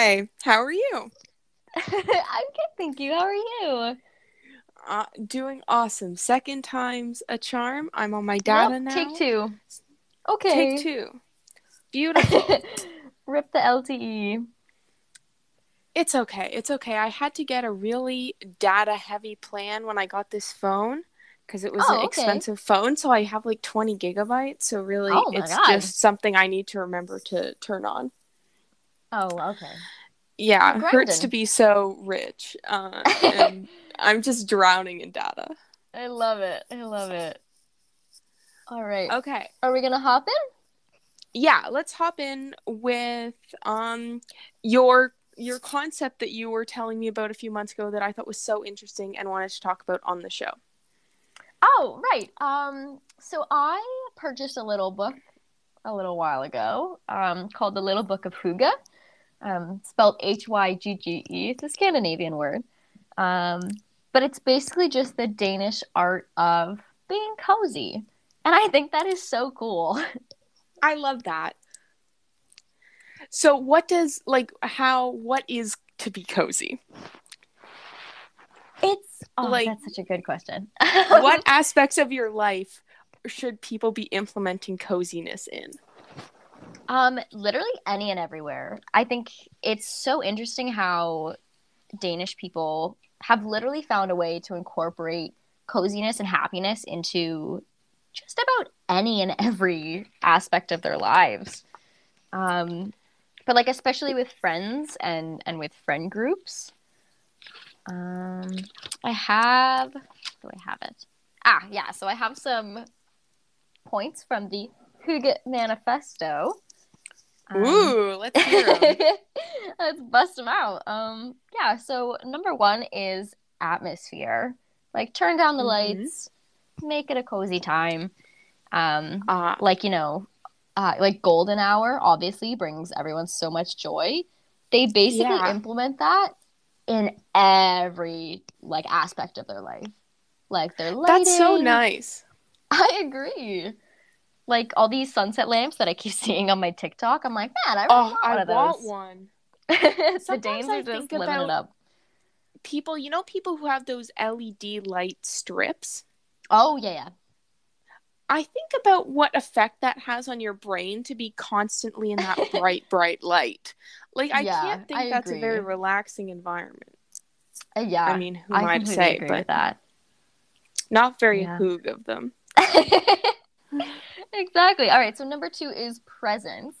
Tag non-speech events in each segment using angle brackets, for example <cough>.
Hi, how are you? <laughs> I'm good, thank you. How are you? Uh, doing awesome. Second time's a charm. I'm on my data now. Take two. Okay. Take two. Beautiful. <laughs> Rip the. LTE. it's okay. It's okay. I had to get a really data heavy plan when I got this phone because it was Oh, an okay. expensive phone. So I have like 20 gigabytes. So really, Oh it's God. just something I need to remember to turn on. Oh, okay. Yeah, You're hurts to be so rich. Uh, and <laughs> I'm just drowning in data. I love it. I love it. All right. Okay. Are we gonna hop in? yeah let's hop in with um your your concept that you were telling me about a few months ago that i thought was so interesting and wanted to talk about on the show Oh, right. Um, so I purchased a little book a little while ago, um, called The Little Book of Hygge, um, spelled H Y G G E. It's a Scandinavian word. Um, but it's basically just the Danish art of being cozy. And I think that is so cool. <laughs> i love that so what does like how what is to be cozy It's oh, Like- that's such a good question. what <laughs> aspects of your life should people be implementing coziness in Um, literally any and everywhere. I think it's so interesting how Danish people have literally found a way to incorporate coziness and happiness into just about any and every aspect of their lives. Um, but like especially with friends and and with friend groups. Um, I have. Do I have it? Ah, yeah. So I have some points from the Hygge Manifesto. Um, ooh let's. <laughs> Let's bust them out. Um, yeah. So number one is atmosphere. Like turn down the Mhm. lights, make it a cozy time. Um, uh, like you know, uh, like golden hour obviously brings everyone so much joy. They basically Yeah. implement that in every like aspect of their life. Like their lighting. that's so nice <laughs> I agree. Like all these sunset lamps that I keep <laughs> seeing on my TikTok, I'm like, man, I really oh want one i of want one <laughs> the Danes I are just living it up. people you know people who have those led light strips Oh yeah, yeah. I think about what effect that has on your brain to be constantly in that <laughs> bright, bright light. Like, I Yeah, can't think I that's a very relaxing environment. Uh, yeah. I mean, who I to say? agree But that. not very Yeah. hygge of them. Exactly. All right. So number two is presence,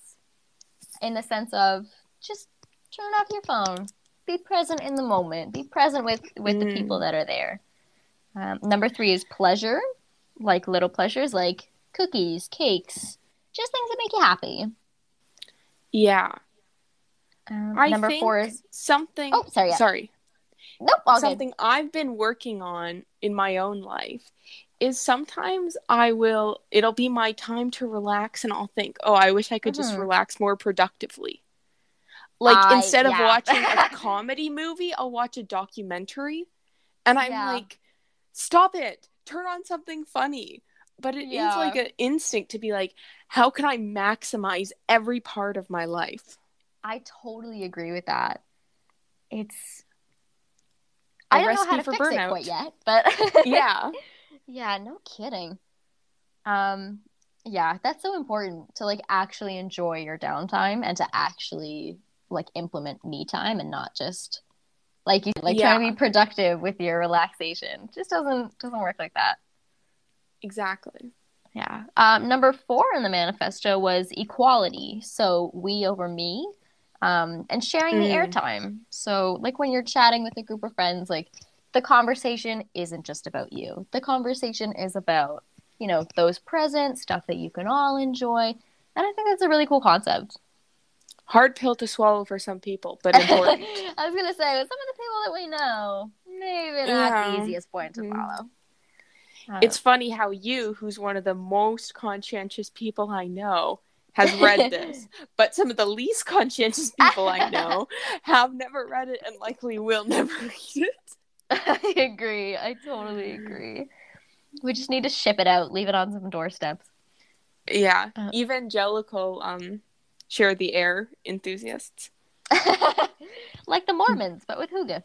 in the sense of just turn off your phone, be present in the moment, be present with with the Mm. people that are there. Um, number three is pleasure, like little pleasures, like cookies, cakes, just things that make you happy. Yeah. Um, I number four is something. oh, sorry, yeah. Sorry. nope, good. something I've been working on in my own life is sometimes I will, it'll be my time to relax and I'll think, oh, I wish I could just Mhm. relax more productively. Like I- instead of watching a <laughs> comedy movie, I'll watch a documentary. And I'm Yeah. like, stop it, turn on something funny. But it is Yeah. like an instinct to be like, how can I maximize every part of my life? I totally agree with that. It's I don't know how to for fix it burnout. quite yet, but <laughs> Yeah. Yeah, no kidding. Um, yeah, that's so important to like actually enjoy your downtime and to actually like implement me time and not just like you like trying to be productive with your relaxation. Just doesn't doesn't work like that. Exactly. Yeah. Um, number four in the manifesto was equality. So we over me, um, and sharing the Mm. airtime. So like when you're chatting with a group of friends, like the conversation isn't just about you. The conversation is about you know those present stuff that you can all enjoy, and I think that's a really cool concept. Hard pill to swallow for some people, but important. <laughs> I was gonna say with some of the people that we know, maybe not Yeah. the easiest point to Mhm. follow. It's funny how you, who's one of the most conscientious people I know, has read this, <laughs> but some of the least conscientious people I know <laughs> have never read it and likely will never read it. <laughs> I agree. I totally agree. We just need to ship it out, leave it on some doorsteps. Yeah, Uh. evangelical um share the air enthusiasts. <laughs> like the Mormons, but with hygge.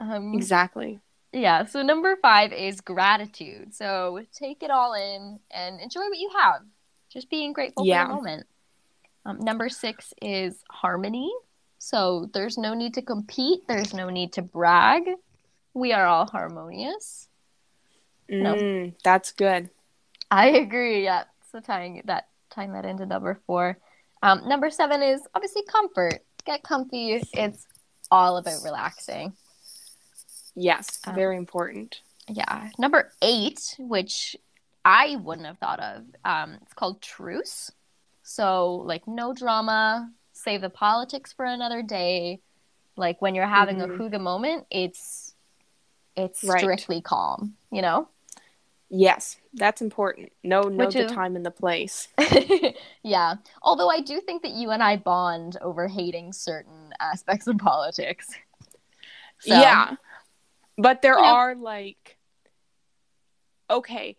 Um, Exactly. yeah. So number five is gratitude. So take it all in and enjoy what you have. Just being grateful Yeah. for the moment. Um, number six is harmony. So there's no need to compete. There's no need to brag. We are all harmonious. No. Mm, that's good. I agree. Yeah. So tying that tying that into number four. Um, number seven is obviously comfort. Get comfy. It's all about relaxing. Yes, Um, very important. Yeah. Number eight, which I wouldn't have thought of, um, it's called truce. So like no drama. Save the politics for another day. Like when you're having Mhm. a hygge moment, it's it's Right. strictly calm. You know. Yes, that's important. No, know Which the is- time and the place. <laughs> yeah. Although I do think that you and I bond over hating certain aspects of politics. So, Yeah. But there You know. are like okay,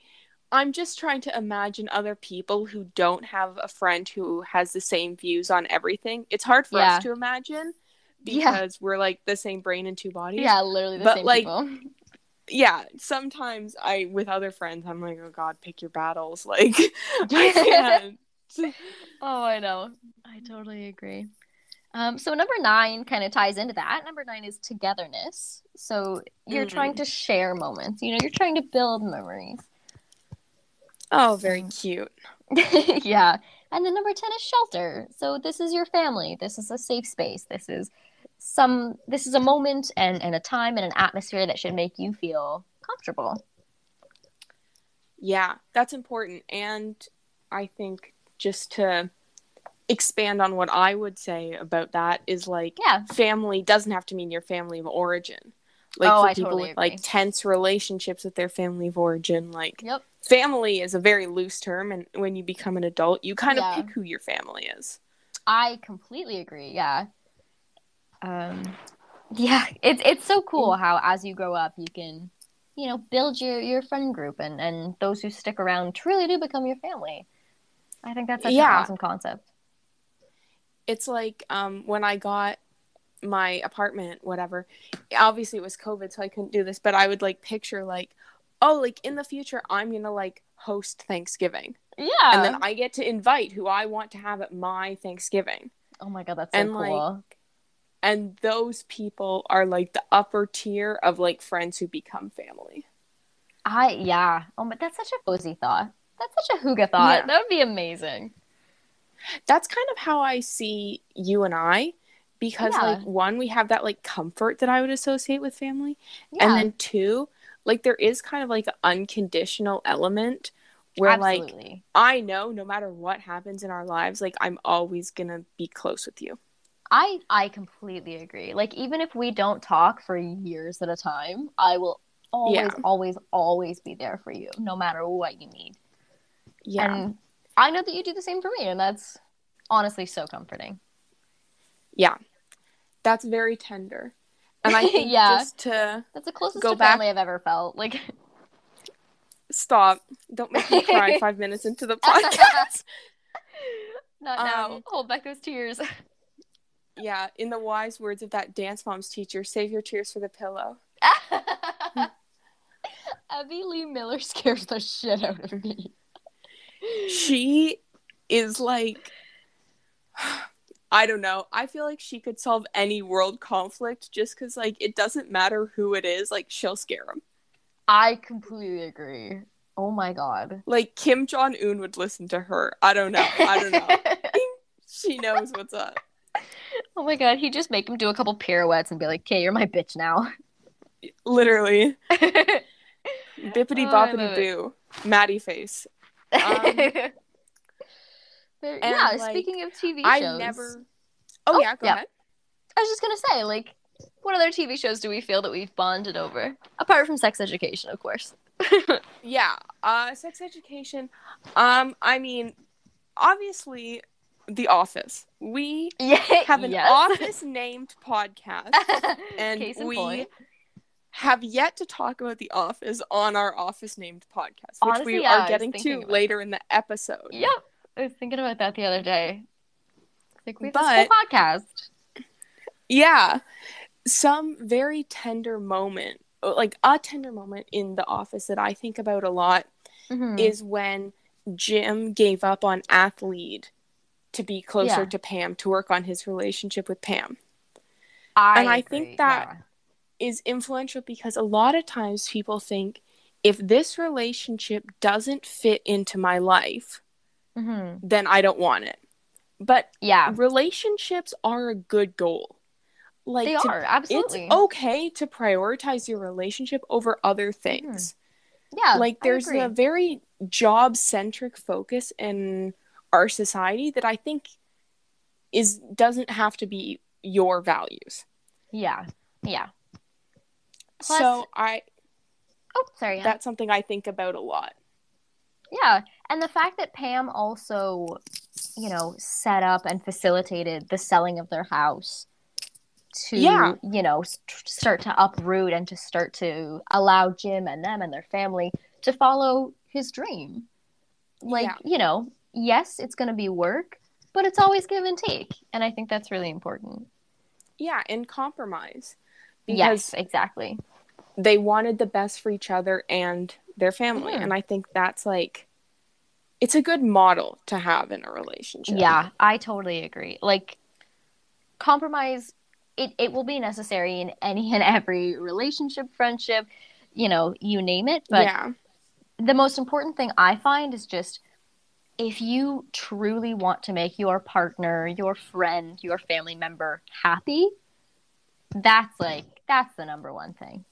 I'm just trying to imagine other people who don't have a friend who has the same views on everything. It's hard for Yeah. us to imagine Yeah. because we're like the same brain in two bodies. Yeah, literally the But, same like, people. Yeah, sometimes I with other friends I'm like, "Oh god, pick your battles." <laughs> Like I <laughs> can't. Oh, I know. I totally agree. Um, so number nine kind of ties into that. Number nine is togetherness. So you're Mm. trying to share moments. You know, you're trying to build memories. Oh, very cute. <laughs> yeah. And then number 10 is shelter. So this is your family. This is a safe space. This is some this is a moment and, and a time and an atmosphere that should make you feel comfortable. Yeah, that's important. And I think just to expand on what I would say about that is like Yeah. family doesn't have to mean your family of origin. Like Oh, for I people totally with like tense relationships with their family of origin, like Yep. family is a very loose term and when you become an adult, you kind Yeah. of pick who your family is. I completely agree. Yeah. Um, yeah, it's it's so cool how as you grow up, you can, you know, build your your friend group, and and those who stick around truly do become your family. I think that's such Yeah. an awesome concept. It's like um when I got my apartment, whatever. Obviously it was COVID, so I couldn't do this, but I would like picture like, oh, like in the future I'm gonna like host Thanksgiving. Yeah. and then I get to invite who I want to have at my Thanksgiving. oh my god, that's so and, cool. like, And those people are like the upper tier of like friends who become family. I yeah. Oh, but that's such a cozy thought. That's such a hygge thought. Yeah. That would be amazing. That's kind of how I see you and I because Yeah. like one we have that like comfort that I would associate with family Yeah. and then two like there is kind of like an unconditional element where like I know no matter what happens in our lives like I'm always going to be close with you. I I completely agree. Like even if we don't talk for years at a time, I will always Yeah. always always be there for you no matter what you need. Yeah. And I know that you do the same for me and that's honestly so comforting. Yeah. That's very tender. And I <laughs> think Yeah. just to That's the closest Go to back- family I've ever felt. Like stop, don't make me cry <laughs> five minutes into the <laughs> podcast. not now. Um, Hold back those tears. Yeah, in the wise words of that dance mom's teacher, save your tears for the pillow. <laughs> Abby Lee Miller scares the shit out of me. She is like, <sighs> I don't know. I feel like she could solve any world conflict just because, like, it doesn't matter who it is. Like, she'll scare them. I completely agree. Oh my god. Like, Kim Jong Un would listen to her. I don't know. I don't know. <laughs> she knows what's up. Oh my god, he just make him do a couple pirouettes and be like, "Okay, you're my bitch now." Literally. <laughs> Bippity Oh, boppity boo. Maddie face. Um, <laughs> There- yeah, like, speaking of TV I shows, never. Oh, Oh, yeah, go yeah. ahead. I was just gonna say, like, what other TV shows do we feel that we've bonded over, apart from Sex Education, of course? <laughs> Yeah. Uh, sex education. Um, I mean, obviously, The Office. We yeah, have an yes. office named <laughs> podcast, and we point. have yet to talk about The Office on our office named podcast, which Honestly, we yeah, are getting to later in the episode. Yep, I was thinking about that the other day. Like we But- podcast. Yeah. Some very tender moment, like a tender moment in the office that I think about a lot Mhm. is when Jim gave up on Athlead to be closer Yeah. to Pam to work on his relationship with Pam. I and I agree, think that is influential because a lot of times people think if this relationship doesn't fit into my life, yeah. Mhm. then I don't want it. But yeah, relationships are a good goal. Like they to- are absolutely. it's okay to prioritize your relationship over other things. yeah, like there's a very job centric focus in our society that I think is doesn't have to be your values. yeah, yeah. Plus- so I Oh, sorry. yeah. that's something I think about a lot. Yeah, and the fact that Pam also, you know, set up and facilitated the selling of their house to, Yeah. you know, st- start to uproot and to start to allow Jim and them and their family to follow his dream. Like, Yeah. you know, yes, it's going to be work, but it's always give and take, and I think that's really important. Yeah, and compromise. Yes, exactly. they wanted the best for each other and their family. Mhm. And I think that's like it's a good model to have in a relationship. Yeah, I totally agree. Like compromise it, it will be necessary in any and every relationship, friendship, you know, you name it. But yeah. the most important thing I find is just if you truly want to make your partner, your friend, your family member happy, that's like that's the number one thing.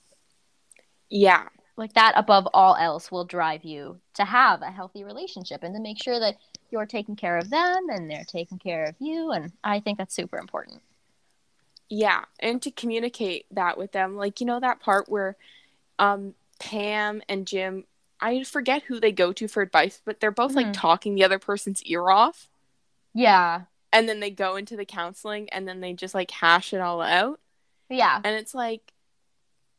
Yeah. Like that above all else will drive you to have a healthy relationship and to make sure that you're taking care of them and they're taking care of you and I think that's super important. Yeah. And to communicate that with them. Like, you know, that part where um Pam and Jim I forget who they go to for advice, but they're both Mhm. like talking the other person's ear off. Yeah. And then they go into the counseling and then they just like hash it all out. Yeah. And it's like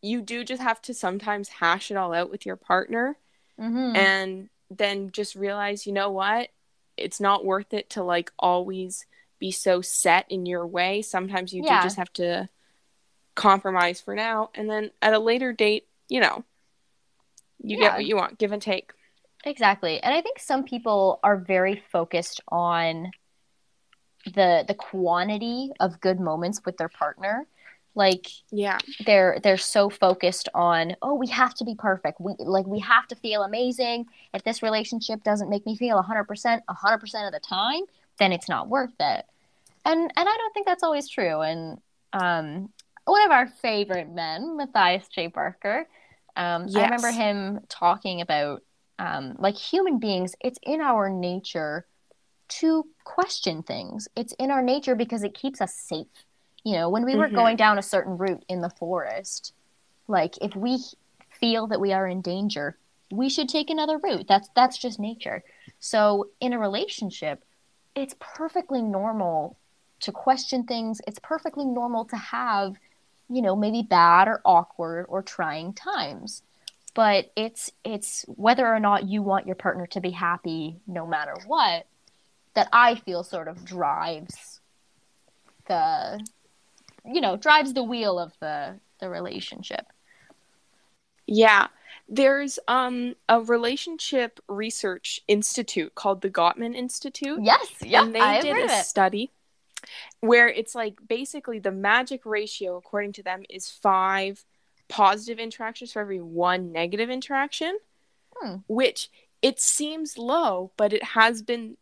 you do just have to sometimes hash it all out with your partner Mhm. and then just realize, you know what? It's not worth it to like always be so set in your way. Sometimes you Yeah. do just have to compromise for now and then at a later date, you know, you Yeah. get what you want, give and take. Exactly. And I think some people are very focused on the the quantity of good moments with their partner. Like Yeah. they're they're so focused on, oh, we have to be perfect. We like we have to feel amazing. If this relationship doesn't make me feel 100% 100% of the time, then it's not worth it. And and I don't think that's always true. And um one of our favorite men, Matthias J. Barker, um, I remember him talking about um, like human beings, it's in our nature to question things. It's in our nature because it keeps us safe. You know, when we were Mhm. going down a certain route in the forest, like if we feel that we are in danger, we should take another route. That's that's just nature. So in a relationship, it's perfectly normal to question things. It's perfectly normal to have, you know, maybe bad or awkward or trying times. But it's it's whether or not you want your partner to be happy no matter what that I feel sort of drives the you know, drives the wheel of the the relationship. Yeah. There's um a relationship research institute called the Gottman Institute. Yes, yeah, and they I've did a study where it's like basically the magic ratio according to them is five positive interactions for every one negative interaction Hmm. which it seems low but it has been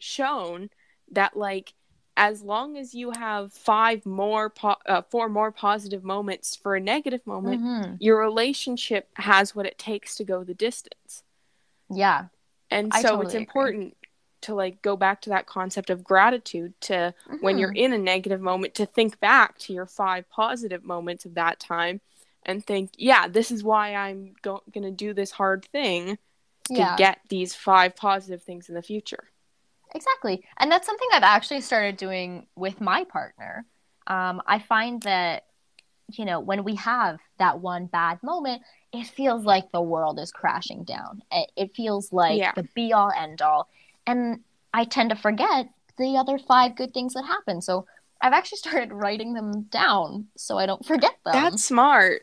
shown that like as long as you have five more po- uh, four more positive moments for a negative moment Mhm. your relationship has what it takes to go the distance Yeah. and I so totally it's important to like go back to that concept of gratitude to when you're Mhm. in a negative moment to think back to your five positive moments of that time and think, yeah, this is why I'm go- going to do this hard thing to yeah. get these five positive things in the future. Exactly. And that's something I've actually started doing with my partner. Um, I find that, you know, when we have that one bad moment, it feels like the world is crashing down. It, it feels like Yeah. the be all end all. And I tend to forget the other five good things that happen. So I've actually started <laughs> writing them down so I don't forget them. That's smart.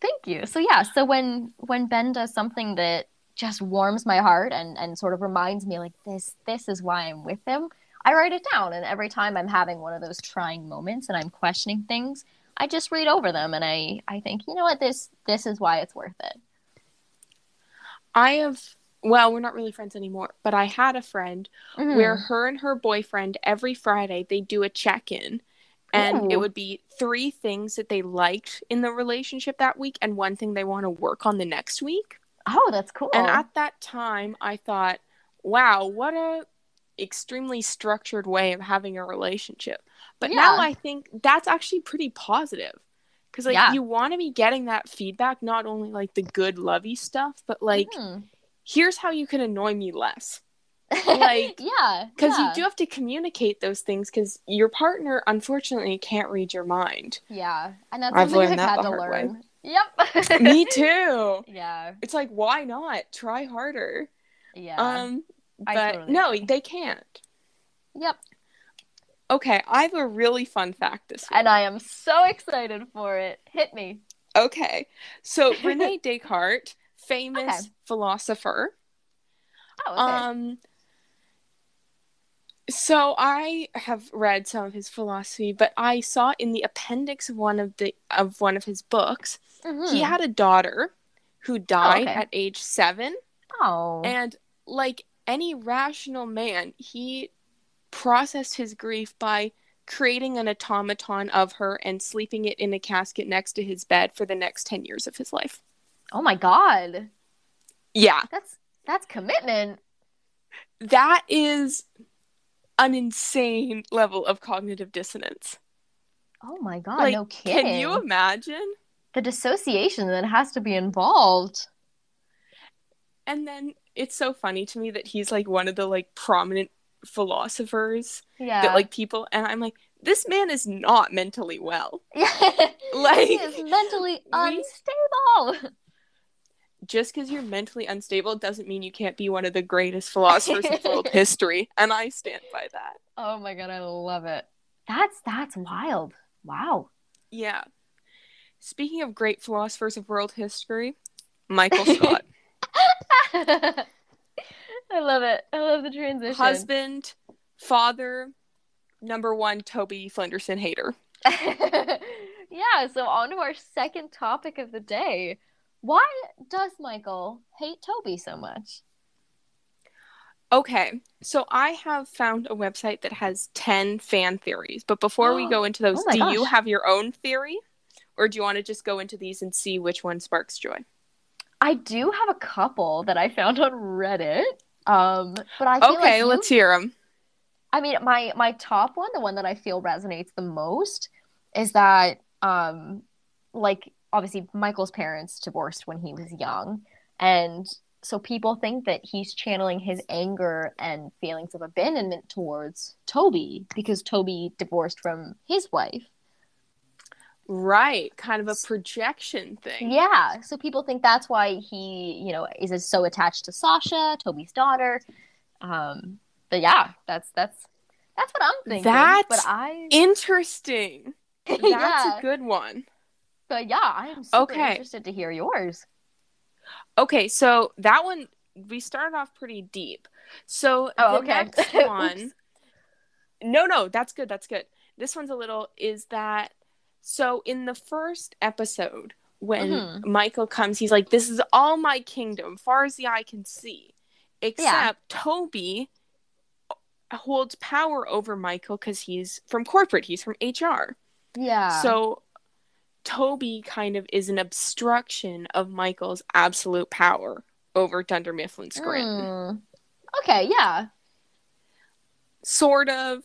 Thank you. So yeah, so when when Ben does something that just warms my heart and and sort of reminds me like this this is why I'm with him, I write it down and every time I'm having one of those trying moments and I'm questioning things, I just read over them and I I think, you know what, this this is why it's worth it. I have well, we're not really friends anymore, but I had a friend Mhm. where her and her boyfriend every Friday they do a check-in and it would be three things that they liked in the relationship that week and one thing they want to work on the next week. Oh, that's cool. And at that time I thought, wow, what a extremely structured way of having a relationship. But now I think that's actually pretty positive. Cuz like Yeah. you want to be getting that feedback not only like the good lovey stuff, but like Mhm. Here's how you can annoy me less. <laughs> like- yeah, Because yeah. you do have to communicate those things because your partner unfortunately can't read your mind. Yeah, and that's I've something learned I've that had to hard way. learn. Yep. <laughs> me too. Yeah, It's like why not? Try harder. yeah. Um but totally no, agree. they can't. yep. Okay, I have a really fun fact this week. And I am so excited for it. Hit me. Okay. So Rene <laughs> Descartes, famous Okay. philosopher. Oh, okay. Um so I have read some of his philosophy, but I saw in the appendix of one of the of one of his books, he Mhm. had a daughter who died okay. at age 7 oh. and like any rational man, he processed his grief by creating an automaton of her and sleeping it in a casket next to his bed for the next 10 years of his life. Oh my god. Yeah. That's that's commitment. that is an insane level of cognitive dissonance. Oh my god, like, no kidding. can you imagine? the dissociation that has to be involved. And then it's so funny to me that he's like one of the like prominent philosophers Yeah. that like people, and I'm like, this man is not mentally well. <laughs> yeah. Like, he is mentally unstable. Just because you're mentally unstable doesn't mean you can't be one of the greatest philosophers in world <laughs> history, and I stand by that. Oh my god, I love it. That's that's wild. Wow. Yeah. Speaking of great philosophers of world history, Michael Scott. <laughs> I love it. I love the transition. husband, father, number one Toby Flenderson hater. <laughs> yeah, so on to our second topic of the day. Why does Michael hate Toby so much? Okay, so I have found a website that has 10 fan theories, but before we <gasps> go into those, Oh my do you have your own theory? Or do you want to just go into these and see which one sparks joy? I do have a couple that I found on Reddit. Um, but I feel like Okay, you- let's hear them. I mean, my my top one, the one that I feel resonates the most, is that um, like obviously Michael's parents divorced when he was young, and so people think that he's channeling his anger and feelings of abandonment towards Toby because Toby divorced from his wife. Right, kind of a projection thing. Yeah, so people think that's why he, you know, is so attached to Sasha, Toby's daughter. Um, but yeah, that's that's that's what I'm thinking. That's but I Interesting. <laughs> That's yeah. a good one. But yeah, I'm super Okay. interested to hear yours. Okay, so that one we started off pretty deep. So Oh, okay. next <laughs> one, no, no, that's good. That's good. This one's a little is that so in the first episode when Mhm. Michael comes, he's like, "This is all my kingdom, far as the eye can see." Except Toby holds power over Michael because he's from corporate. He's from HR. Yeah. So Toby kind of is an obstruction of Michael's absolute power over Dunder Mifflin Scranton. Mm. Okay, yeah. Sort of.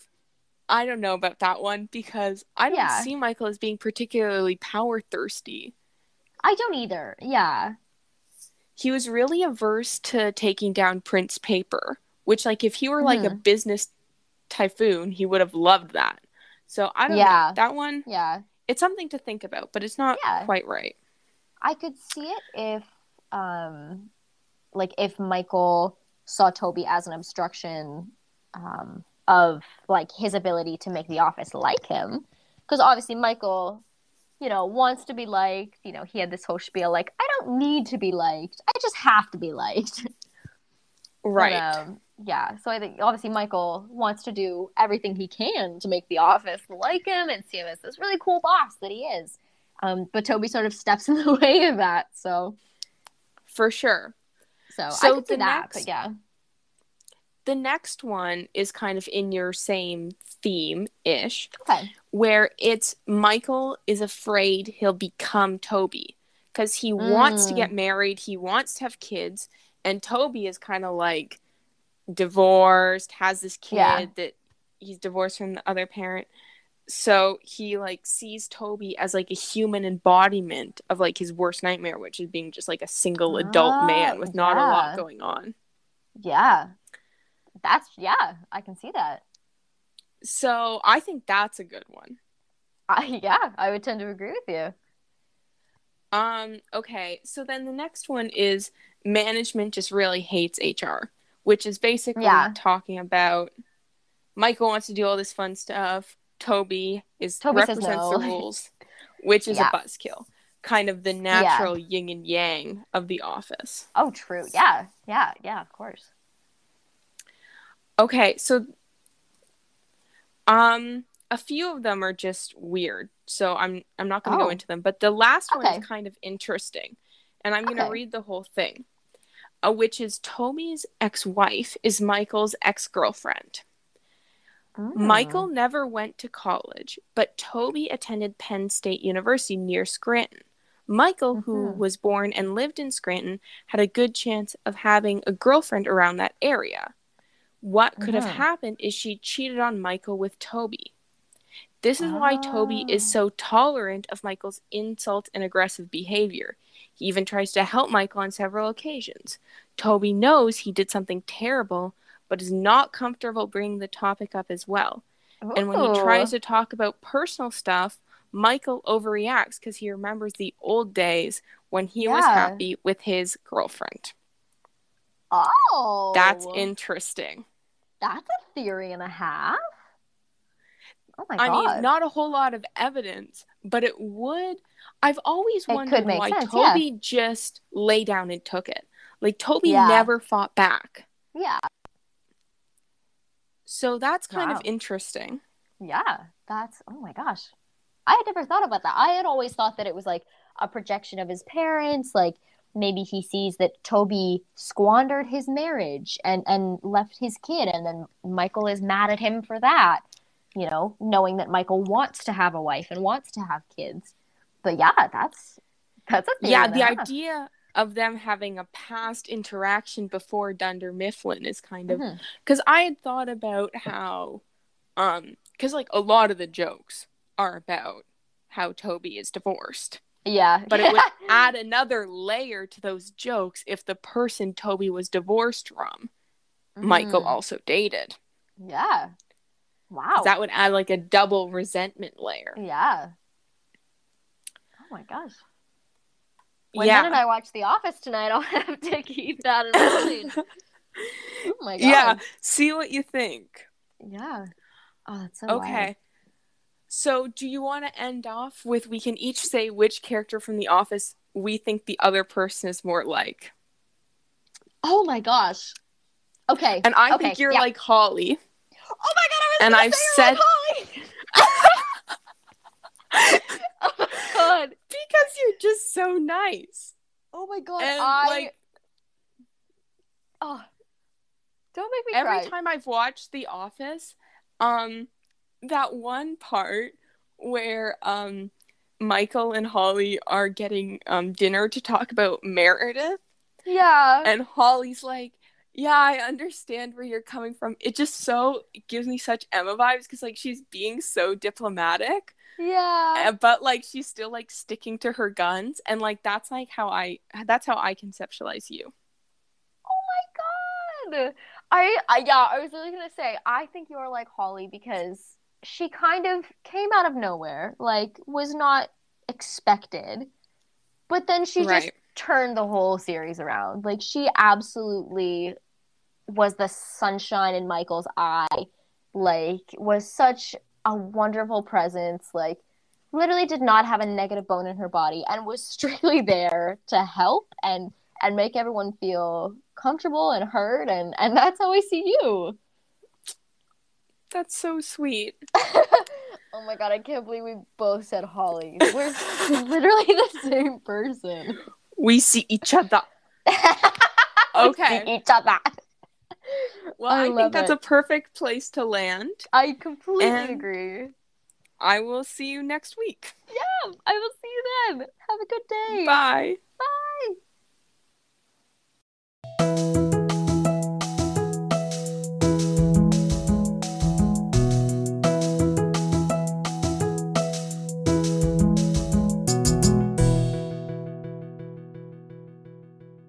I don't know about that one because I don't Yeah. see Michael as being particularly power thirsty. I don't either. Yeah. He was really averse to taking down Prince Paper, which, like, if he were like a Mhm. business typhoon, he would have loved that. So I don't Yeah. know. That one, Yeah. It's something to think about, but it's not Yeah. quite right. I could see it if um like if Michael saw Toby as an obstruction um of like his ability to make the office like him because obviously michael you know wants to be liked you know he had this whole spiel like i don't need to be liked i just have to be liked <laughs> Right. But, um, yeah so i think obviously michael wants to do everything he can to make the office like him and see him as this really cool boss that he is um, but toby sort of steps <laughs> in the way of that so For sure. so, So i could see the that next- but yeah The next one is kind of in your same theme ish, okay where it's Michael is afraid he'll become Toby because he wants to Mm. get married, he wants to have kids, and Toby is kind of like divorced, has this kid Yeah. that he's divorced from the other parent. So he like sees Toby as like a human embodiment of like his worst nightmare, which is being just like a single adult Ah, man with not a lot going on. yeah that's yeah i can see that So I think that's a good one. I, <laughs> yeah i would tend to agree with you Um, okay, so then the next one is management just really hates HR, which is basically Yeah. talking about Michael wants to do all this fun stuff. Toby is Toby represents no. the <laughs> rules, which is Yeah. a buzzkill. Kind of the natural yin and yang of the office. oh true yeah yeah yeah of course Okay, so um a few of them are just weird. So I'm I'm not going to Oh. go into them, but the last one is kind of interesting. And I'm going to Okay. read the whole thing. Which is Toby's ex-wife is Michael's ex-girlfriend. Mm. Michael never went to college, but Toby attended Penn State University near Scranton. Michael, who Mhm. was born and lived in Scranton, had a good chance of having a girlfriend around that area. What could have Mhm. happened is she cheated on Michael with Toby. This is why Toby is Oh. so tolerant of Michael's insult and aggressive behavior. He even tries to help Michael on several occasions. Toby knows he did something terrible, but is not comfortable bringing the topic up as well. And when he tries oh. to talk about personal stuff, Michael overreacts because he remembers the old days when he was happy with his girlfriend. oh That's interesting. that's a theory and a half oh my god. I god mean, not a whole lot of evidence, but it would. I've always wondered why sense, yeah. Toby just lay down and took it. Like Toby Yeah. never fought back. yeah So that's kind Wow. of interesting. Yeah, that's oh my gosh. I had never thought about that. I had always thought that it was like a projection of his parents, like maybe he sees that Toby squandered his marriage and and left his kid and then Michael is mad at him for that. You know, knowing that Michael wants to have a wife and wants to have kids. But yeah, that's that's a yeah, the idea of them having a past interaction before Dunder Mifflin is kind of because I had thought about how, um, because like a lot of the jokes are about how Toby is divorced, Yeah. but it would <laughs> add another layer to those jokes if the person Toby was divorced from, Michael Mhm. also dated. Yeah. Wow. That would add like a double resentment layer. Yeah. Oh my gosh. When yeah, and I watch The Office tonight, <laughs> I'll have to keep that in mind. <laughs> oh my god. yeah. See what you think. Yeah. Oh, that's so Okay. So, do you want to end off with we can each say which character from The Office we think the other person is more like? Oh my gosh. Okay. And I okay. think you're yeah. like Holly. Oh my god, I was and I've you're like Holly. <laughs> <laughs> oh my god. Because you're just so nice. Oh my god. And I like oh. Don't make me every cry. time I've watched The Office, um, that one part where um Michael and Holly are getting um dinner to talk about Meredith, Yeah. and Holly's like, "Yeah, I understand where you're coming from." It just so it gives me such Emma vibes because like she's being so diplomatic, yeah. uh, but like she's still like sticking to her guns, and like that's like how I that's how I conceptualize you. Oh my god. I, I yeah, I was really gonna say I think you're like Holly because she kind of came out of nowhere, like was not expected. But then she just turned the whole series around. Like she absolutely was the sunshine in Michael's eye. like was such a wonderful presence like literally did not have a negative bone in her body and was <laughs> strictly there to help and and make everyone feel comfortable and heard and and that's how I see you. That's so sweet. <laughs> oh my god, I can't believe we both said Holly. We're <laughs> literally the same person. We see each other. okay. We see each other. Well, I I, think that's it. a perfect place to land. I completely And- agree. I will see you next week. Yeah, I will see you then. Have a good day. Bye. Bye.